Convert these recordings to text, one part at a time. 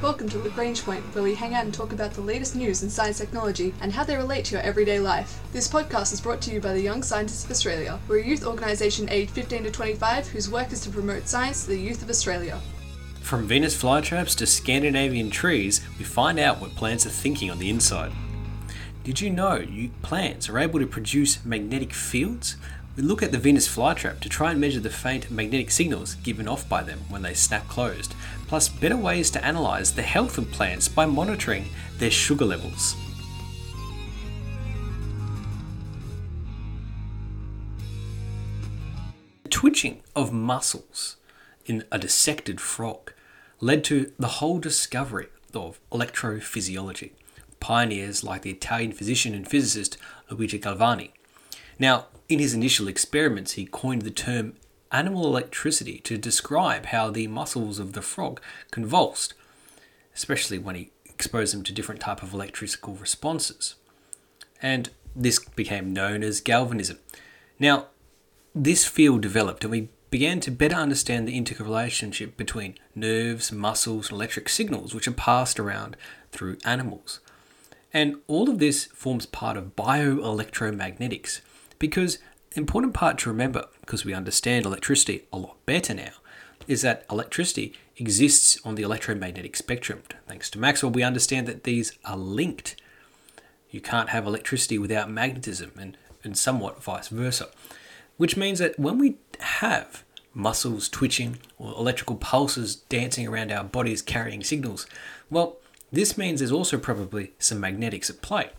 Welcome to Lagrange Point, where we hang out and talk about the latest news in science technology and how they relate to your everyday life. This podcast is brought to you by the Young Scientists of Australia. We're a youth organisation aged 15 to 25 whose work is to promote science to the youth of Australia. From Venus flytraps to Scandinavian trees, we find out what plants are thinking on the inside. Did you know you plants are able to produce magnetic fields? We look at the Venus flytrap to try and measure the faint magnetic signals given off by them when they snap closed, plus better ways to analyse the health of plants by monitoring their sugar levels. The twitching of muscles in a dissected frog led to the whole discovery of electrophysiology. Pioneers like the Italian physician and physicist Luigi Galvani. Now, in his initial experiments, he coined the term animal electricity to describe how the muscles of the frog convulsed, especially when he exposed them to different type of electrical responses. And this became known as galvanism. Now, this field developed and we began to better understand the interrelationship between nerves, muscles, and electric signals which are passed around through animals. And all of this forms part of bioelectromagnetics, because important part to remember, because we understand electricity a lot better now, is that electricity exists on the electromagnetic spectrum. Thanks to Maxwell, we understand that these are linked. You can't have electricity without magnetism, and, and somewhat vice versa. Which means that when we have muscles twitching or electrical pulses dancing around our bodies carrying signals, well, this means there's also probably some magnetics at play.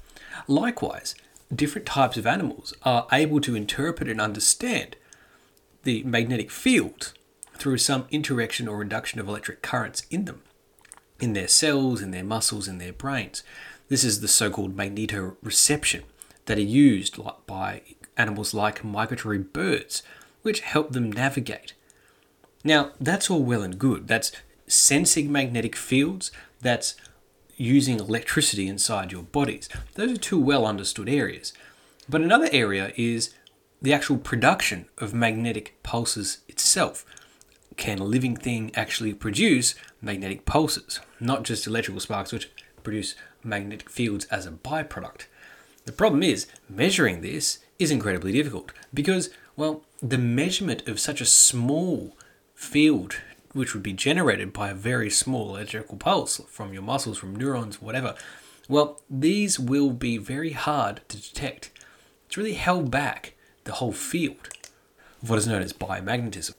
Likewise, different types of animals are able to interpret and understand the magnetic field through some interaction or induction of electric currents in them, in their cells, in their muscles, in their brains. This is the so called magnetoreception that are used by animals like migratory birds, which help them navigate. Now, that's all well and good. That's sensing magnetic fields, that's using electricity inside your bodies. Those are two well understood areas. But another area is the actual production of magnetic pulses itself. Can a living thing actually produce magnetic pulses, not just electrical sparks, which produce magnetic fields as a byproduct? The problem is, measuring this is incredibly difficult because, well, the measurement of such a small field which would be generated by a very small electrical pulse from your muscles, from neurons, whatever, well, these will be very hard to detect. It's really held back the whole field of what is known as biomagnetism.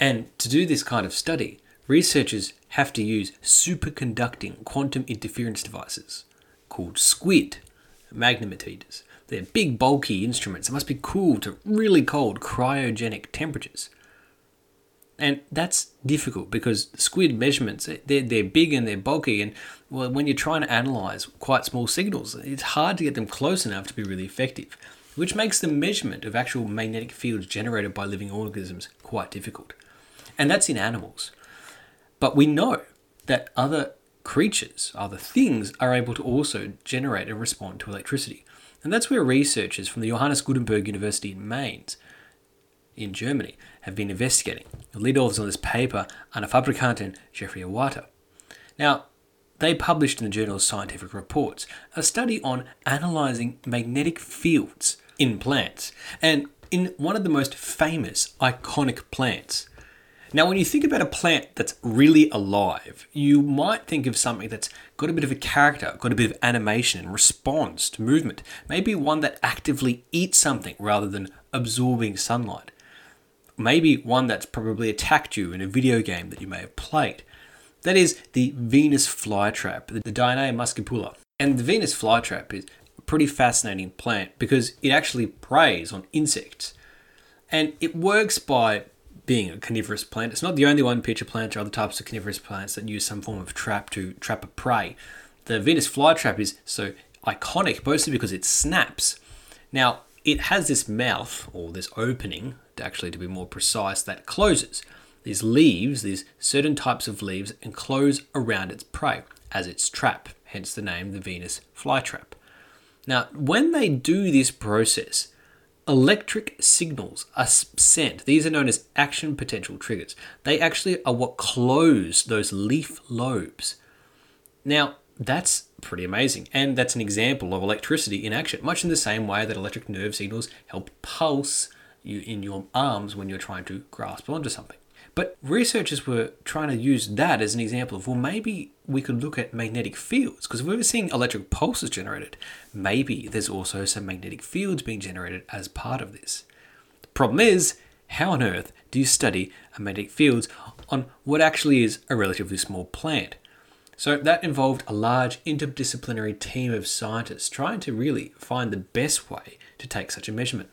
And to do this kind of study, researchers have to use superconducting quantum interference devices called SQUID magnetometers. They're big, bulky instruments that must be cooled to really cold cryogenic temperatures. And that's difficult because squid measurements, they're, they're big and they're bulky. And well, when you're trying to analyze quite small signals, it's hard to get them close enough to be really effective, which makes the measurement of actual magnetic fields generated by living organisms quite difficult. And that's in animals. But we know that other creatures, other things, are able to also generate and respond to electricity. And that's where researchers from the Johannes Gutenberg University in Mainz in Germany have been investigating. The lead authors on this paper are Fabricant and Geoffrey Iwata. Now, they published in the journal Scientific Reports a study on analysing magnetic fields in plants, and in one of the most famous, iconic plants. Now, when you think about a plant that's really alive, you might think of something that's got a bit of a character, got a bit of animation and response to movement. Maybe one that actively eats something rather than absorbing sunlight maybe one that's probably attacked you in a video game that you may have played. That is the Venus flytrap, the Dionaea muscipula. And the Venus flytrap is a pretty fascinating plant because it actually preys on insects. And it works by being a carnivorous plant. It's not the only one, pitcher plants or other types of carnivorous plants that use some form of trap to trap a prey. The Venus flytrap is so iconic mostly because it snaps. Now, it has this mouth or this opening actually to be more precise, that closes. These leaves, these certain types of leaves, enclose around its prey as its trap, hence the name the Venus flytrap. Now, when they do this process, electric signals are sent. These are known as action potential triggers. They actually are what close those leaf lobes Now, that's pretty amazing. And that's an example of electricity in action, much in the same way that electric nerve signals help pulse you in your arms when you're trying to grasp onto something. But researchers were trying to use that as an example of, well, maybe we could look at magnetic fields, because we were seeing electric pulses generated, maybe there's also some magnetic fields being generated as part of this. The problem is, how on earth do you study magnetic fields on what actually is a relatively small plant? So that involved a large interdisciplinary team of scientists trying to really find the best way to take such a measurement.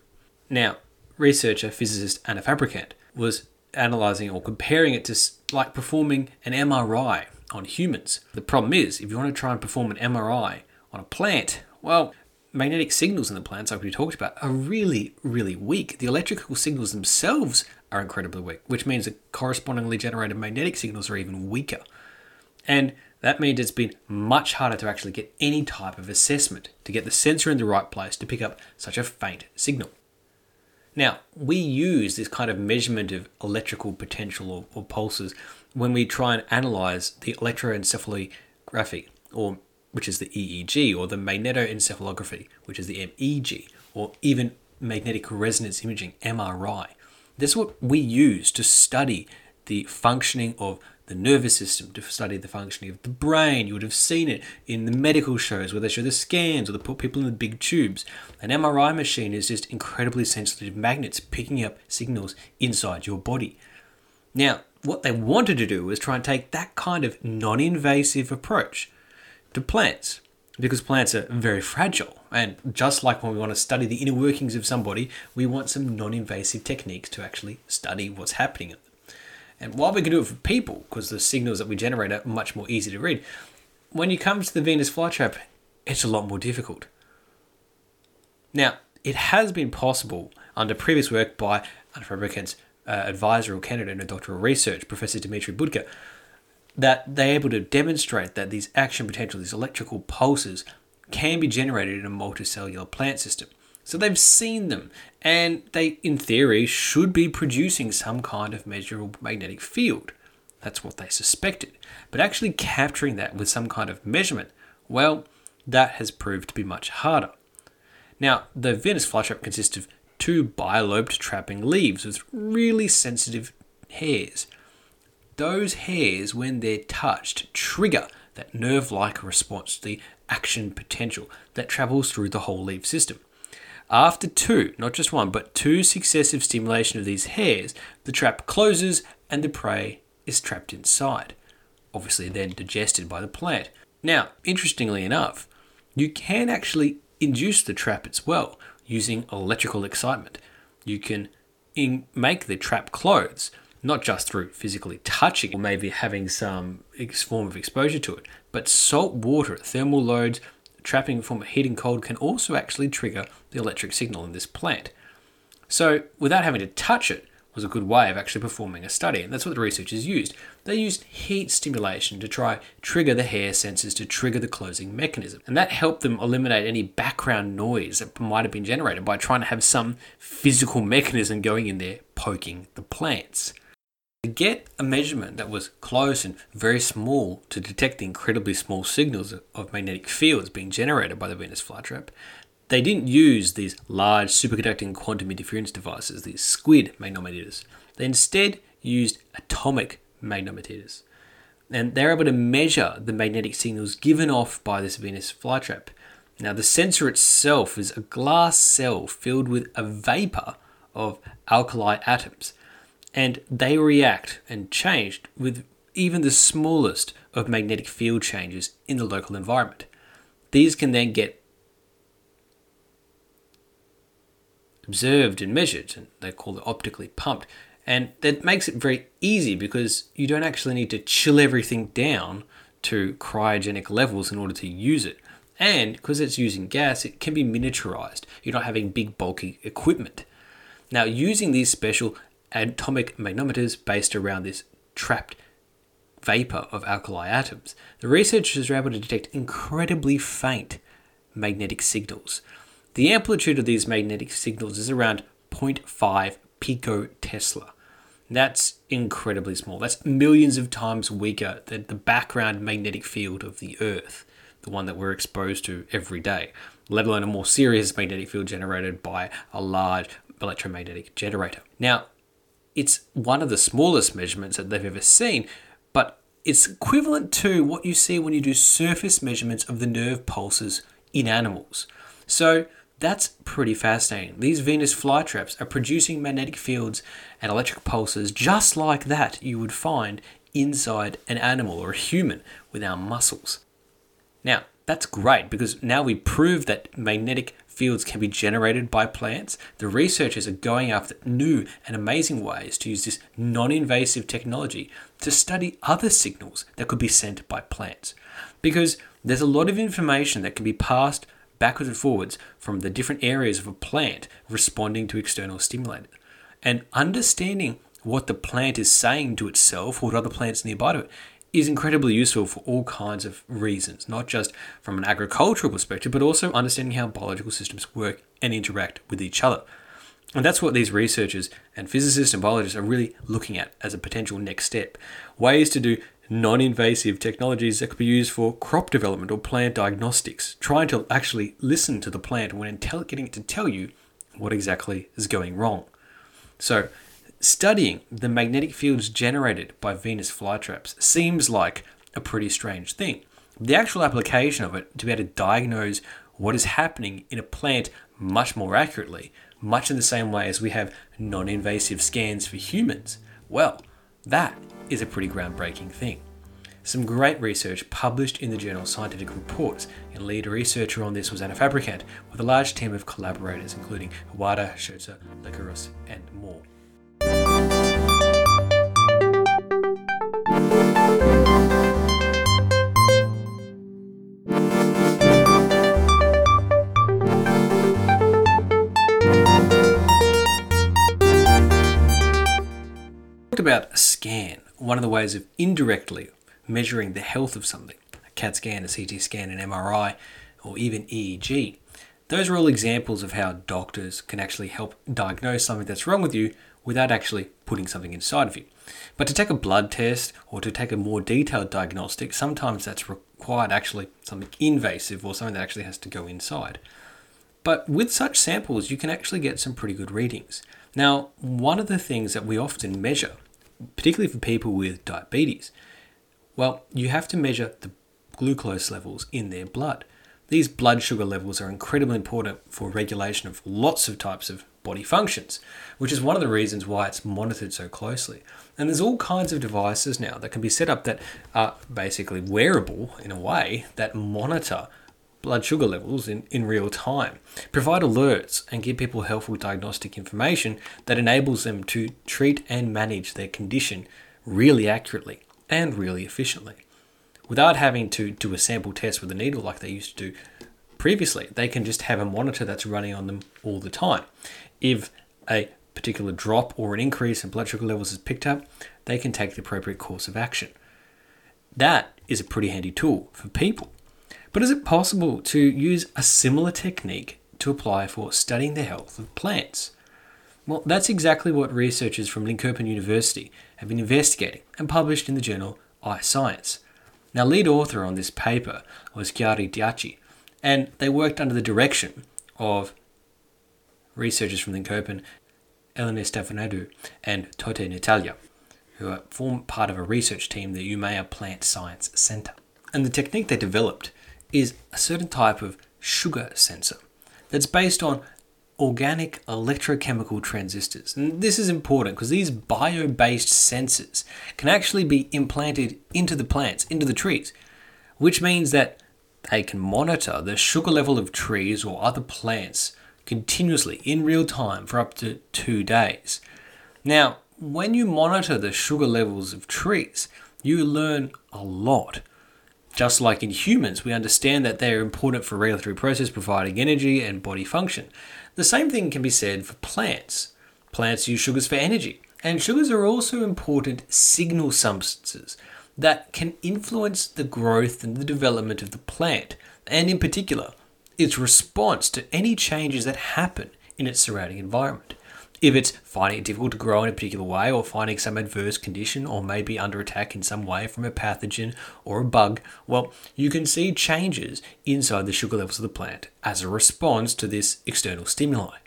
Now, researcher, physicist Anne Fabricant, was analyzing or comparing it to like performing an MRI on humans. The problem is, if you want to try and perform an MRI on a plant, well, magnetic signals in the plants, like we talked about, are really, really weak. The electrical signals themselves are incredibly weak, which means the correspondingly generated magnetic signals are even weaker. And that means it's been much harder to actually get any type of assessment to get the sensor in the right place to pick up such a faint signal. Now, we use this kind of measurement of electrical potential or, or pulses when we try and analyze the electroencephalography, or which is the EEG, or the magnetoencephalography, which is the MEG, or even magnetic resonance imaging, MRI. This is what we use to study the functioning of the nervous system to study the functioning of the brain. You would have seen it in the medical shows where they show the scans or they put people in the big tubes. An MRI machine is just incredibly sensitive magnets picking up signals inside your body. Now, what they wanted to do was try and take that kind of non invasive approach to plants because plants are very fragile. And just like when we want to study the inner workings of somebody, we want some non invasive techniques to actually study what's happening and while we can do it for people, because the signals that we generate are much more easy to read, when you come to the Venus flytrap, it's a lot more difficult. Now, it has been possible under previous work by Anna Fabricant's uh, advisor or candidate in a doctoral research, Professor Dmitry Budker, that they're able to demonstrate that these action potential, these electrical pulses, can be generated in a multicellular plant system. So they've seen them, and they, in theory, should be producing some kind of measurable magnetic field. That's what they suspected. But actually capturing that with some kind of measurement, well, that has proved to be much harder. Now, the Venus flytrap consists of two bilobed trapping leaves with really sensitive hairs. Those hairs, when they're touched, trigger that nerve like response the action potential that travels through the whole leaf system. After two, not just one, but two successive stimulation of these hairs, the trap closes and the prey is trapped inside, obviously then digested by the plant. Now, interestingly enough, you can actually induce the trap as well using electrical excitement. You can in- make the trap close, not just through physically touching or maybe having some form of exposure to it, but salt water, thermal loads, trapping from a heating cold can also actually trigger the electric signal in this plant. So, without having to touch it, was a good way of actually performing a study, and that's what the researchers used. They used heat stimulation to try trigger the hair sensors to trigger the closing mechanism, and that helped them eliminate any background noise that might have been generated by trying to have some physical mechanism going in there poking the plants. To get a measurement that was close and very small to detect the incredibly small signals of magnetic fields being generated by the Venus flytrap, they didn't use these large superconducting quantum interference devices, these SQUID magnetometers. They instead used atomic magnetometers. And they're able to measure the magnetic signals given off by this Venus flytrap. Now, the sensor itself is a glass cell filled with a vapor of alkali atoms and they react and change with even the smallest of magnetic field changes in the local environment. These can then get observed and measured, and they call it optically pumped. And that makes it very easy because you don't actually need to chill everything down to cryogenic levels in order to use it. And because it's using gas, it can be miniaturized. You're not having big, bulky equipment. Now, using these special atomic magnetometers based around this trapped vapor of alkali atoms, the researchers were able to detect incredibly faint magnetic signals. The amplitude of these magnetic signals is around 0.5 picotesla. That's incredibly small. That's millions of times weaker than the background magnetic field of the Earth, the one that we're exposed to every day, let alone a more serious magnetic field generated by a large electromagnetic generator. Now, it's one of the smallest measurements that they've ever seen, but it's equivalent to what you see when you do surface measurements of the nerve pulses in animals. So that's pretty fascinating. These Venus flytraps are producing magnetic fields and electric pulses just like that you would find inside an animal or a human with our muscles. Now, that's great because now we prove that magnetic fields can be generated by plants. The researchers are going after new and amazing ways to use this non invasive technology to study other signals that could be sent by plants. Because there's a lot of information that can be passed backwards and forwards from the different areas of a plant responding to external stimuli. And understanding what the plant is saying to itself or to other plants nearby to it is incredibly useful for all kinds of reasons, not just from an agricultural perspective, but also understanding how biological systems work and interact with each other. And that's what these researchers and physicists and biologists are really looking at as a potential next step. Ways to do non invasive technologies that could be used for crop development or plant diagnostics, trying to actually listen to the plant when getting it to tell you what exactly is going wrong. So, studying the magnetic fields generated by Venus flytraps seems like a pretty strange thing. The actual application of it to be able to diagnose what is happening in a plant much more accurately, much in the same way as we have non invasive scans for humans, well, that is a pretty groundbreaking thing. Some great research published in the journal Scientific Reports, and lead researcher on this was Anna Fabricant, with a large team of collaborators including Iwata, Scherzer, Lekeros, and more. One of the ways of indirectly measuring the health of something, a CAT scan, a CT scan, an MRI, or even EEG. Those are all examples of how doctors can actually help diagnose something that's wrong with you without actually putting something inside of you. But to take a blood test or to take a more detailed diagnostic, sometimes that's required actually something invasive or something that actually has to go inside. But with such samples, you can actually get some pretty good readings. Now, one of the things that we often measure particularly for people with diabetes? Well, you have to measure the glucose levels in their blood. These blood sugar levels are incredibly important for regulation of lots of types of body functions, which is one of the reasons why it's monitored so closely. And there's all kinds of devices now that can be set up that are basically wearable in a way that monitor blood sugar levels in, in real time, provide alerts, and give people helpful diagnostic information that enables them to treat and manage their condition really accurately and really efficiently. Without having to do a sample test with a needle like they used to do previously, they can just have a monitor that's running on them all the time. If a particular drop or an increase in blood sugar levels is picked up, they can take the appropriate course of action. That is a pretty handy tool for people but is it possible to use a similar technique to apply for studying the health of plants? Well, that's exactly what researchers from Linköping University have been investigating and published in the journal iScience. Now, lead author on this paper was Chiara Diacci, and they worked under the direction of researchers from Linköping, Elena Stefanadou and Tote Natalia, who form part of a research team, the Umea Plant Science Center. And the technique they developed is a certain type of sugar sensor that's based on organic electrochemical transistors. And this is important because these bio based sensors can actually be implanted into the plants, into the trees, which means that they can monitor the sugar level of trees or other plants continuously in real time for up to two days. Now, when you monitor the sugar levels of trees, you learn a lot just like in humans, we understand that they are important for regulatory process, providing energy and body function. The same thing can be said for plants. Plants use sugars for energy, and sugars are also important signal substances that can influence the growth and the development of the plant, and in particular, its response to any changes that happen in its surrounding environment. If it's finding it difficult to grow in a particular way, or finding some adverse condition, or maybe under attack in some way from a pathogen or a bug, well, you can see changes inside the sugar levels of the plant as a response to this external stimuli.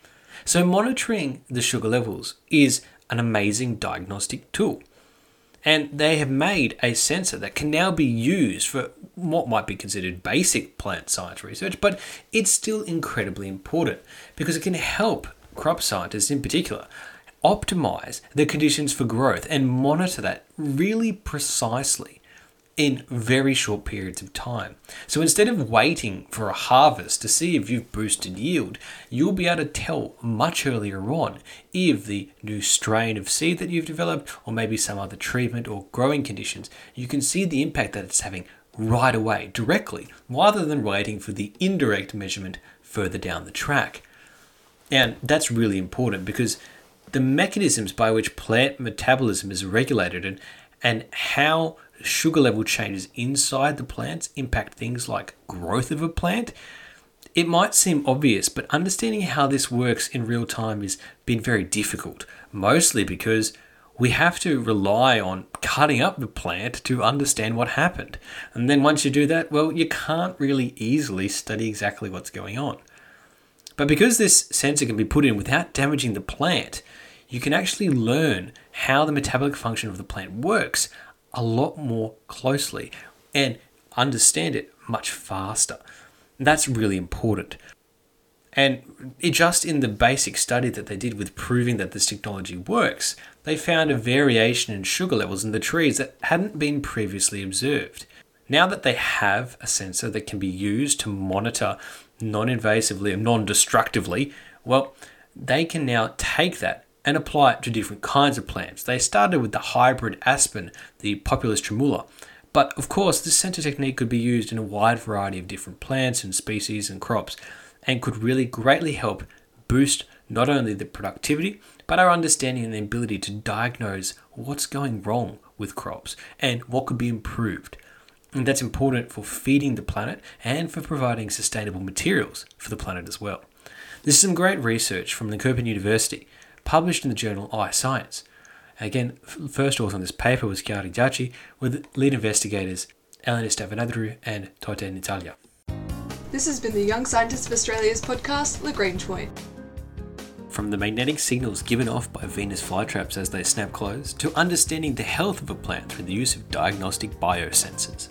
So, monitoring the sugar levels is an amazing diagnostic tool. And they have made a sensor that can now be used for what might be considered basic plant science research, but it's still incredibly important because it can help crop scientists in particular optimize the conditions for growth and monitor that really precisely in very short periods of time. So instead of waiting for a harvest to see if you've boosted yield, you'll be able to tell much earlier on if the new strain of seed that you've developed, or maybe some other treatment or growing conditions, you can see the impact that it's having right away, directly, rather than waiting for the indirect measurement further down the track. And that's really important because the mechanisms by which plant metabolism is regulated and, and how sugar level changes inside the plants impact things like growth of a plant. It might seem obvious, but understanding how this works in real time has been very difficult, mostly because we have to rely on cutting up the plant to understand what happened. And then once you do that, well, you can't really easily study exactly what's going on. But because this sensor can be put in without damaging the plant, you can actually learn how the metabolic function of the plant works a lot more closely and understand it much faster. That's really important. And just in the basic study that they did with proving that this technology works, they found a variation in sugar levels in the trees that hadn't been previously observed. Now that they have a sensor that can be used to monitor non invasively and non destructively, well, they can now take that and apply it to different kinds of plants. They started with the hybrid aspen, the Populus tremula, but of course, this sensor technique could be used in a wide variety of different plants and species and crops and could really greatly help boost not only the productivity but our understanding and the ability to diagnose what's going wrong with crops and what could be improved. And that's important for feeding the planet and for providing sustainable materials for the planet as well. This is some great research from Linköping University published in the journal iScience. Again, first author on this paper was Chiara Giacchi, with lead investigators Elena Stefanadru and Tote Natalia. This has been the Young Scientists of Australia's podcast, Lagrange Point. From the magnetic signals given off by Venus flytraps as they snap closed, to understanding the health of a plant through the use of diagnostic biosensors.